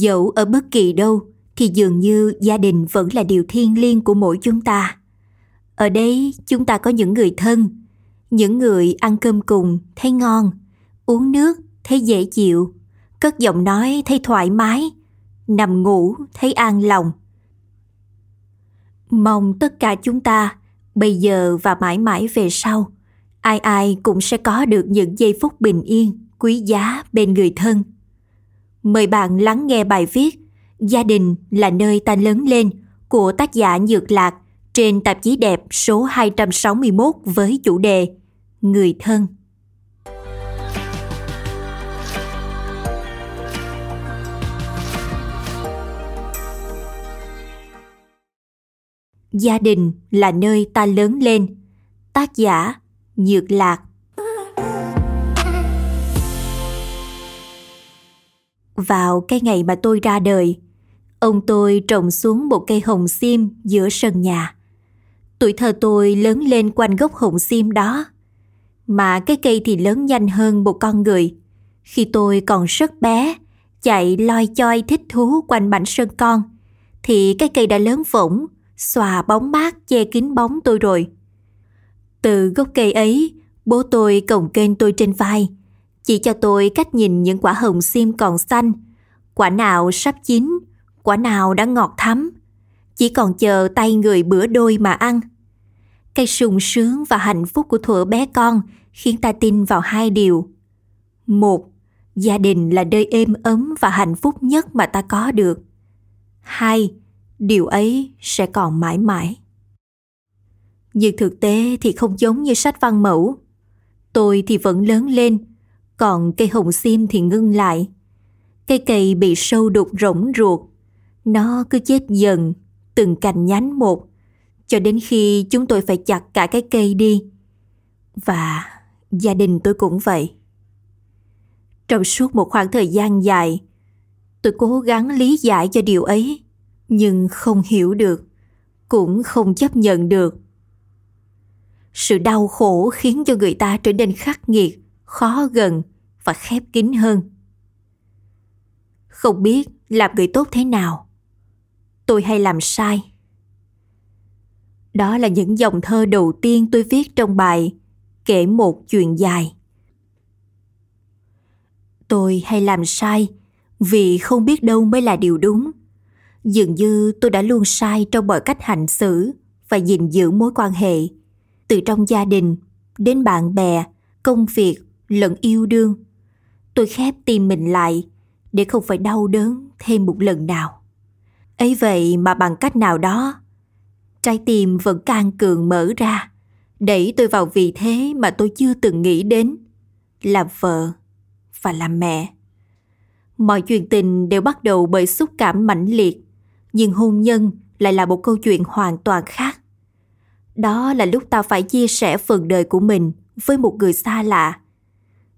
Dẫu ở bất kỳ đâu, thì dường như gia đình vẫn là điều thiêng liêng của mỗi chúng ta. Ở đây, chúng ta có những người thân, những người ăn cơm cùng, thấy ngon, uống nước, thấy dễ chịu, cất giọng nói thấy thoải mái, nằm ngủ thấy an lòng. Mong tất cả chúng ta, bây giờ và mãi mãi về sau, ai ai cũng sẽ có được những giây phút bình yên, quý giá bên người thân. Mời bạn lắng nghe bài viết Gia đình là nơi ta lớn lên của tác giả Nhược Lạc trên tạp chí đẹp số 261 với chủ đề Người thân. Gia đình là nơi ta lớn lên. Tác giả Nhược Lạc vào cái ngày mà tôi ra đời. Ông tôi trồng xuống một cây hồng xiêm giữa sân nhà. Tuổi thơ tôi lớn lên quanh gốc hồng xiêm đó. Mà cái cây thì lớn nhanh hơn một con người. Khi tôi còn rất bé, chạy loi choi thích thú quanh mảnh sân con, thì cái cây đã lớn phỗng xòa bóng mát che kín bóng tôi rồi. Từ gốc cây ấy, bố tôi cồng kênh tôi trên vai chỉ cho tôi cách nhìn những quả hồng xiêm còn xanh, quả nào sắp chín, quả nào đã ngọt thắm. Chỉ còn chờ tay người bữa đôi mà ăn. Cái sung sướng và hạnh phúc của thuở bé con khiến ta tin vào hai điều. Một, gia đình là nơi êm ấm và hạnh phúc nhất mà ta có được. Hai, điều ấy sẽ còn mãi mãi. Nhưng thực tế thì không giống như sách văn mẫu. Tôi thì vẫn lớn lên còn cây hồng xiêm thì ngưng lại. Cây cây bị sâu đục rỗng ruột, nó cứ chết dần, từng cành nhánh một, cho đến khi chúng tôi phải chặt cả cái cây đi. Và gia đình tôi cũng vậy. Trong suốt một khoảng thời gian dài, tôi cố gắng lý giải cho điều ấy, nhưng không hiểu được, cũng không chấp nhận được. Sự đau khổ khiến cho người ta trở nên khắc nghiệt, khó gần và khép kín hơn. Không biết làm người tốt thế nào. Tôi hay làm sai. Đó là những dòng thơ đầu tiên tôi viết trong bài Kể một chuyện dài. Tôi hay làm sai vì không biết đâu mới là điều đúng. Dường như tôi đã luôn sai trong mọi cách hành xử và gìn giữ mối quan hệ, từ trong gia đình đến bạn bè, công việc lẫn yêu đương. Tôi khép tim mình lại để không phải đau đớn thêm một lần nào. ấy vậy mà bằng cách nào đó, trái tim vẫn can cường mở ra, đẩy tôi vào vị thế mà tôi chưa từng nghĩ đến, là vợ và làm mẹ. Mọi chuyện tình đều bắt đầu bởi xúc cảm mãnh liệt, nhưng hôn nhân lại là một câu chuyện hoàn toàn khác. Đó là lúc ta phải chia sẻ phần đời của mình với một người xa lạ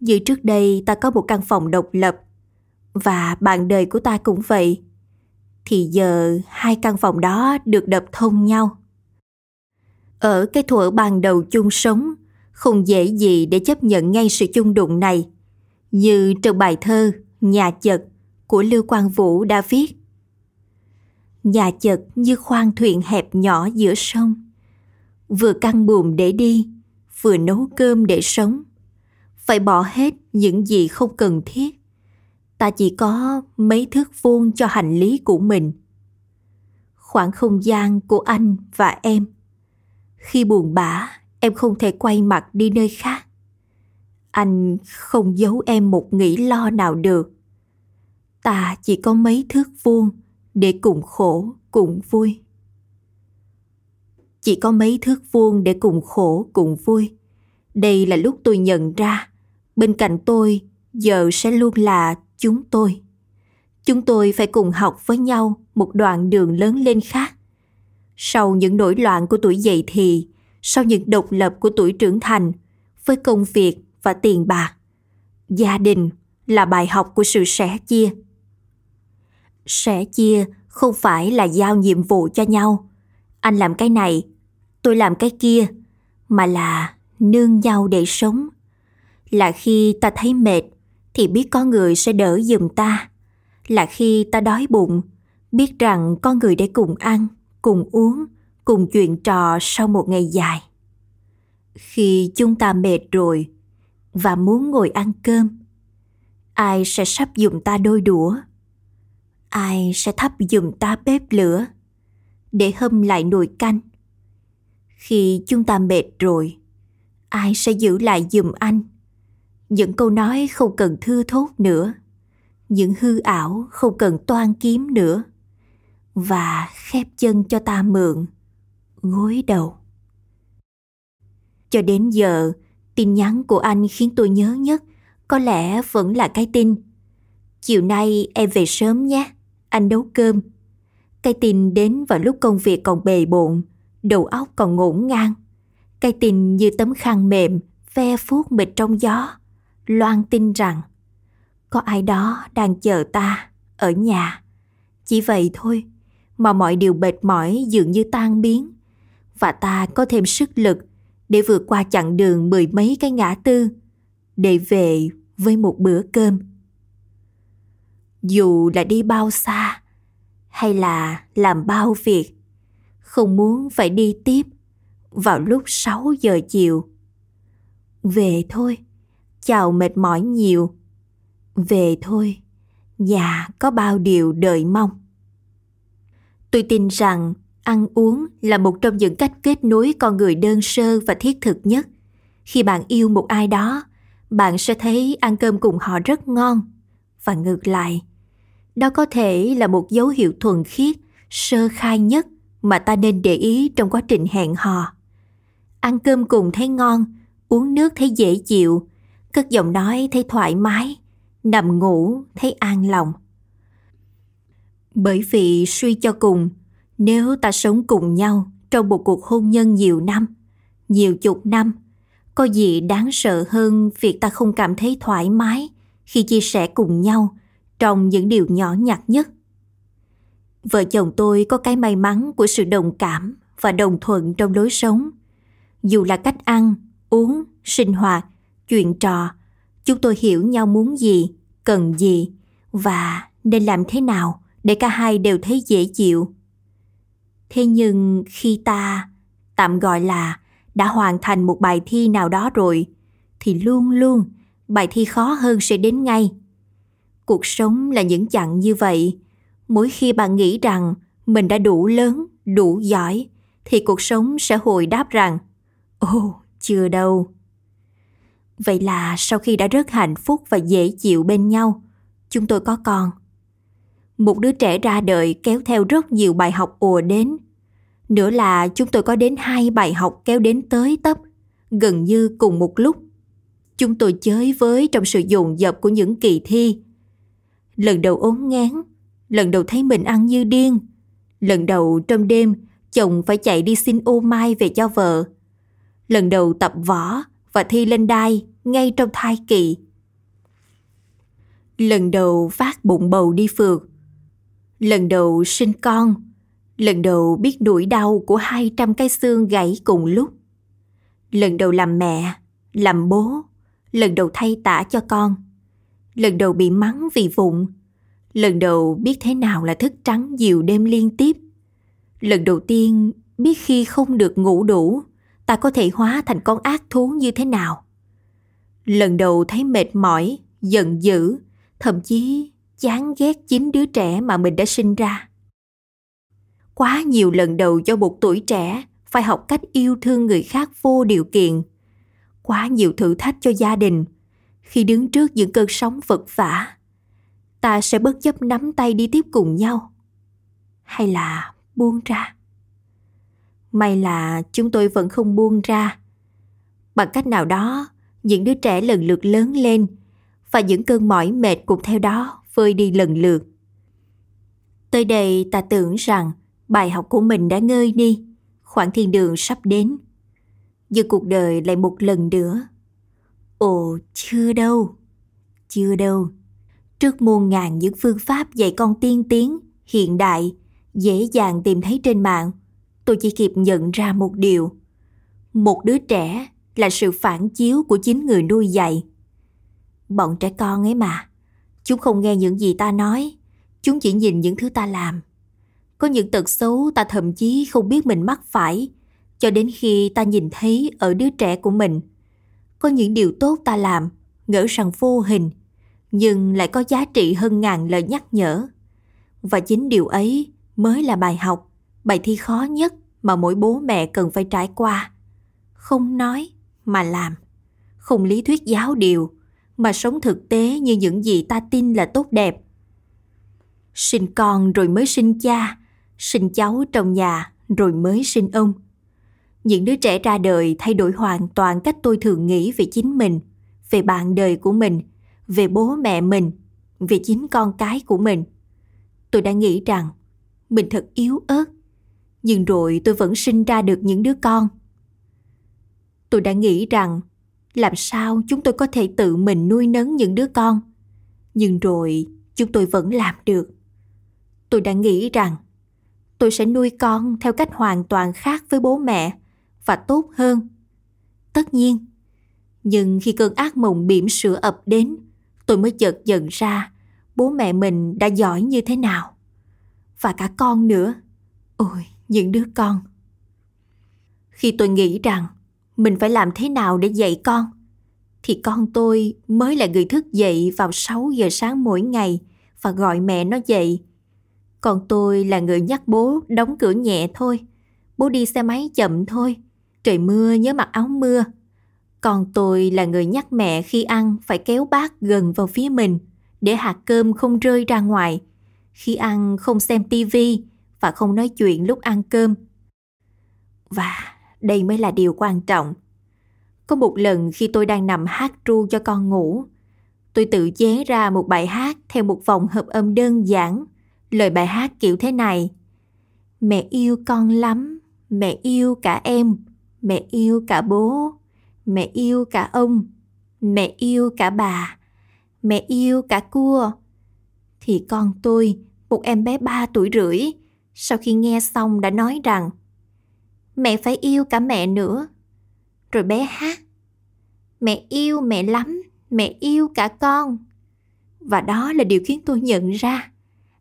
như trước đây ta có một căn phòng độc lập và bạn đời của ta cũng vậy. Thì giờ hai căn phòng đó được đập thông nhau. Ở cái thuở ban đầu chung sống, không dễ gì để chấp nhận ngay sự chung đụng này. Như trong bài thơ Nhà chật của Lưu Quang Vũ đã viết. Nhà chật như khoang thuyền hẹp nhỏ giữa sông. Vừa căng buồm để đi, vừa nấu cơm để sống phải bỏ hết những gì không cần thiết. Ta chỉ có mấy thước vuông cho hành lý của mình. Khoảng không gian của anh và em. Khi buồn bã, em không thể quay mặt đi nơi khác. Anh không giấu em một nghĩ lo nào được. Ta chỉ có mấy thước vuông để cùng khổ, cùng vui. Chỉ có mấy thước vuông để cùng khổ, cùng vui. Đây là lúc tôi nhận ra, bên cạnh tôi giờ sẽ luôn là chúng tôi. Chúng tôi phải cùng học với nhau một đoạn đường lớn lên khác. Sau những nỗi loạn của tuổi dậy thì, sau những độc lập của tuổi trưởng thành, với công việc và tiền bạc, gia đình là bài học của sự sẻ chia. Sẻ chia không phải là giao nhiệm vụ cho nhau. Anh làm cái này, tôi làm cái kia, mà là nương nhau để sống. Là khi ta thấy mệt thì biết có người sẽ đỡ giùm ta. Là khi ta đói bụng, biết rằng có người để cùng ăn, cùng uống, cùng chuyện trò sau một ngày dài. Khi chúng ta mệt rồi và muốn ngồi ăn cơm, ai sẽ sắp dùng ta đôi đũa? Ai sẽ thắp giùm ta bếp lửa để hâm lại nồi canh? Khi chúng ta mệt rồi, ai sẽ giữ lại giùm anh? Những câu nói không cần thưa thốt nữa, những hư ảo không cần toan kiếm nữa và khép chân cho ta mượn gối đầu. Cho đến giờ, tin nhắn của anh khiến tôi nhớ nhất có lẽ vẫn là cái tin. Chiều nay em về sớm nhé, anh nấu cơm. Cái tin đến vào lúc công việc còn bề bộn, đầu óc còn ngổn ngang. Cái tin như tấm khăn mềm, ve vuốt mệt trong gió, loan tin rằng có ai đó đang chờ ta ở nhà. Chỉ vậy thôi mà mọi điều mệt mỏi dường như tan biến và ta có thêm sức lực để vượt qua chặng đường mười mấy cái ngã tư để về với một bữa cơm. Dù là đi bao xa hay là làm bao việc, không muốn phải đi tiếp vào lúc 6 giờ chiều. Về thôi, chào mệt mỏi nhiều. Về thôi, nhà có bao điều đợi mong. Tôi tin rằng ăn uống là một trong những cách kết nối con người đơn sơ và thiết thực nhất. Khi bạn yêu một ai đó, bạn sẽ thấy ăn cơm cùng họ rất ngon. Và ngược lại, đó có thể là một dấu hiệu thuần khiết, sơ khai nhất mà ta nên để ý trong quá trình hẹn hò. Ăn cơm cùng thấy ngon, uống nước thấy dễ chịu, cất giọng nói thấy thoải mái, nằm ngủ thấy an lòng. Bởi vì suy cho cùng, nếu ta sống cùng nhau trong một cuộc hôn nhân nhiều năm, nhiều chục năm, có gì đáng sợ hơn việc ta không cảm thấy thoải mái khi chia sẻ cùng nhau trong những điều nhỏ nhặt nhất. Vợ chồng tôi có cái may mắn của sự đồng cảm và đồng thuận trong lối sống. Dù là cách ăn, uống, sinh hoạt, chuyện trò, chúng tôi hiểu nhau muốn gì, cần gì và nên làm thế nào để cả hai đều thấy dễ chịu. Thế nhưng khi ta tạm gọi là đã hoàn thành một bài thi nào đó rồi thì luôn luôn bài thi khó hơn sẽ đến ngay. Cuộc sống là những chặng như vậy. Mỗi khi bạn nghĩ rằng mình đã đủ lớn, đủ giỏi thì cuộc sống sẽ hồi đáp rằng Ồ, chưa đâu. Vậy là sau khi đã rất hạnh phúc và dễ chịu bên nhau, chúng tôi có con. Một đứa trẻ ra đời kéo theo rất nhiều bài học ùa đến. Nữa là chúng tôi có đến hai bài học kéo đến tới tấp, gần như cùng một lúc. Chúng tôi chơi với trong sự dồn dập của những kỳ thi. Lần đầu ốm ngán, lần đầu thấy mình ăn như điên. Lần đầu trong đêm, chồng phải chạy đi xin ô mai về cho vợ. Lần đầu tập võ và thi lên đai ngay trong thai kỳ. Lần đầu phát bụng bầu đi phượt. Lần đầu sinh con. Lần đầu biết nỗi đau của 200 cái xương gãy cùng lúc. Lần đầu làm mẹ, làm bố. Lần đầu thay tả cho con. Lần đầu bị mắng vì vụng. Lần đầu biết thế nào là thức trắng nhiều đêm liên tiếp. Lần đầu tiên biết khi không được ngủ đủ, ta có thể hóa thành con ác thú như thế nào Lần đầu thấy mệt mỏi, giận dữ, thậm chí chán ghét chính đứa trẻ mà mình đã sinh ra. Quá nhiều lần đầu cho một tuổi trẻ phải học cách yêu thương người khác vô điều kiện. Quá nhiều thử thách cho gia đình khi đứng trước những cơn sóng vật vả. Ta sẽ bất chấp nắm tay đi tiếp cùng nhau. Hay là buông ra? May là chúng tôi vẫn không buông ra. Bằng cách nào đó, những đứa trẻ lần lượt lớn lên và những cơn mỏi mệt cũng theo đó vơi đi lần lượt. Tới đây ta tưởng rằng bài học của mình đã ngơi đi, khoảng thiên đường sắp đến. Giờ cuộc đời lại một lần nữa. Ồ, chưa đâu, chưa đâu. Trước muôn ngàn những phương pháp dạy con tiên tiến, hiện đại, dễ dàng tìm thấy trên mạng, tôi chỉ kịp nhận ra một điều. Một đứa trẻ là sự phản chiếu của chính người nuôi dạy. Bọn trẻ con ấy mà, chúng không nghe những gì ta nói, chúng chỉ nhìn những thứ ta làm. Có những tật xấu ta thậm chí không biết mình mắc phải, cho đến khi ta nhìn thấy ở đứa trẻ của mình. Có những điều tốt ta làm, ngỡ rằng vô hình, nhưng lại có giá trị hơn ngàn lời nhắc nhở. Và chính điều ấy mới là bài học, bài thi khó nhất mà mỗi bố mẹ cần phải trải qua. Không nói mà làm, không lý thuyết giáo điều mà sống thực tế như những gì ta tin là tốt đẹp. Sinh con rồi mới sinh cha, sinh cháu trong nhà rồi mới sinh ông. Những đứa trẻ ra đời thay đổi hoàn toàn cách tôi thường nghĩ về chính mình, về bạn đời của mình, về bố mẹ mình, về chính con cái của mình. Tôi đã nghĩ rằng mình thật yếu ớt, nhưng rồi tôi vẫn sinh ra được những đứa con. Tôi đã nghĩ rằng làm sao chúng tôi có thể tự mình nuôi nấng những đứa con, nhưng rồi chúng tôi vẫn làm được. Tôi đã nghĩ rằng tôi sẽ nuôi con theo cách hoàn toàn khác với bố mẹ và tốt hơn. Tất nhiên, nhưng khi cơn ác mộng bỉm sữa ập đến, tôi mới chợt nhận ra bố mẹ mình đã giỏi như thế nào. Và cả con nữa. Ôi, những đứa con. Khi tôi nghĩ rằng mình phải làm thế nào để dạy con, thì con tôi mới là người thức dậy vào 6 giờ sáng mỗi ngày và gọi mẹ nó dậy. Còn tôi là người nhắc bố đóng cửa nhẹ thôi. Bố đi xe máy chậm thôi. Trời mưa nhớ mặc áo mưa. Còn tôi là người nhắc mẹ khi ăn phải kéo bát gần vào phía mình để hạt cơm không rơi ra ngoài. Khi ăn không xem tivi và không nói chuyện lúc ăn cơm. Và đây mới là điều quan trọng. Có một lần khi tôi đang nằm hát ru cho con ngủ, tôi tự chế ra một bài hát theo một vòng hợp âm đơn giản. Lời bài hát kiểu thế này. Mẹ yêu con lắm, mẹ yêu cả em, mẹ yêu cả bố, mẹ yêu cả ông, mẹ yêu cả bà, mẹ yêu cả cua. Thì con tôi, một em bé ba tuổi rưỡi, sau khi nghe xong đã nói rằng mẹ phải yêu cả mẹ nữa. Rồi bé hát mẹ yêu mẹ lắm, mẹ yêu cả con. Và đó là điều khiến tôi nhận ra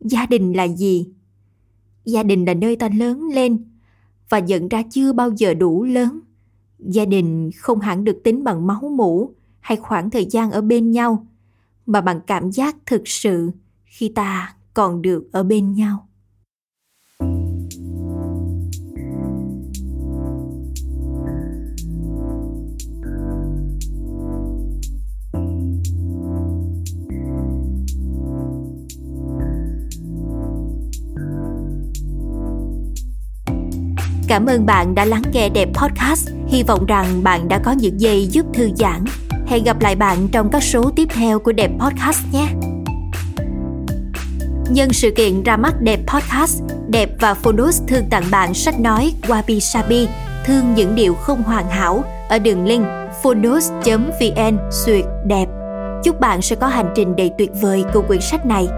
gia đình là gì. Gia đình là nơi ta lớn lên và nhận ra chưa bao giờ đủ lớn. Gia đình không hẳn được tính bằng máu mủ hay khoảng thời gian ở bên nhau, mà bằng cảm giác thực sự khi ta còn được ở bên nhau. Cảm ơn bạn đã lắng nghe Đẹp Podcast. Hy vọng rằng bạn đã có những giây giúp thư giãn. Hẹn gặp lại bạn trong các số tiếp theo của Đẹp Podcast nhé. Nhân sự kiện ra mắt Đẹp Podcast, Đẹp và Phonus thương tặng bạn sách nói Wabi Sabi, thương những điều không hoàn hảo ở đường link phonus.vn suyệt đẹp. Chúc bạn sẽ có hành trình đầy tuyệt vời của quyển sách này